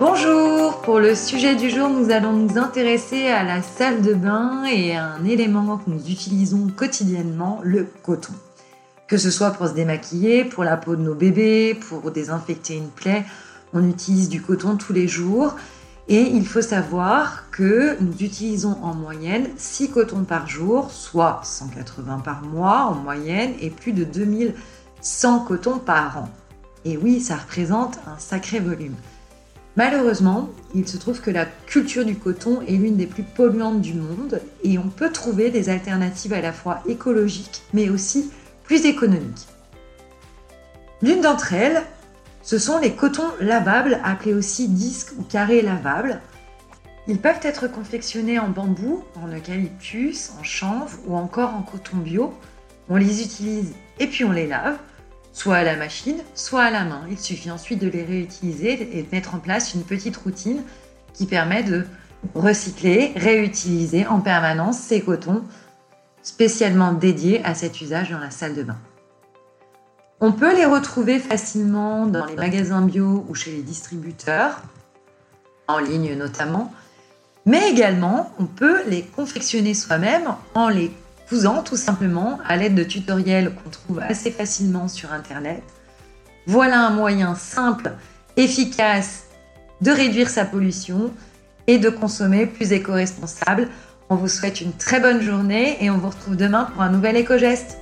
Bonjour, pour le sujet du jour, nous allons nous intéresser à la salle de bain et à un élément que nous utilisons quotidiennement, le coton. Que ce soit pour se démaquiller, pour la peau de nos bébés, pour désinfecter une plaie, on utilise du coton tous les jours. Et il faut savoir que nous utilisons en moyenne 6 cotons par jour, soit 180 par mois en moyenne, et plus de 2100 cotons par an. Et oui, ça représente un sacré volume. Malheureusement, il se trouve que la culture du coton est l'une des plus polluantes du monde et on peut trouver des alternatives à la fois écologiques mais aussi plus économiques. L'une d'entre elles, ce sont les cotons lavables, appelés aussi disques ou carrés lavables. Ils peuvent être confectionnés en bambou, en eucalyptus, en chanvre ou encore en coton bio. On les utilise et puis on les lave soit à la machine, soit à la main. Il suffit ensuite de les réutiliser et de mettre en place une petite routine qui permet de recycler, réutiliser en permanence ces cotons spécialement dédiés à cet usage dans la salle de bain. On peut les retrouver facilement dans les magasins bio ou chez les distributeurs, en ligne notamment, mais également on peut les confectionner soi-même en les tout simplement à l'aide de tutoriels qu'on trouve assez facilement sur Internet. Voilà un moyen simple, efficace de réduire sa pollution et de consommer plus éco-responsable. On vous souhaite une très bonne journée et on vous retrouve demain pour un nouvel éco-geste.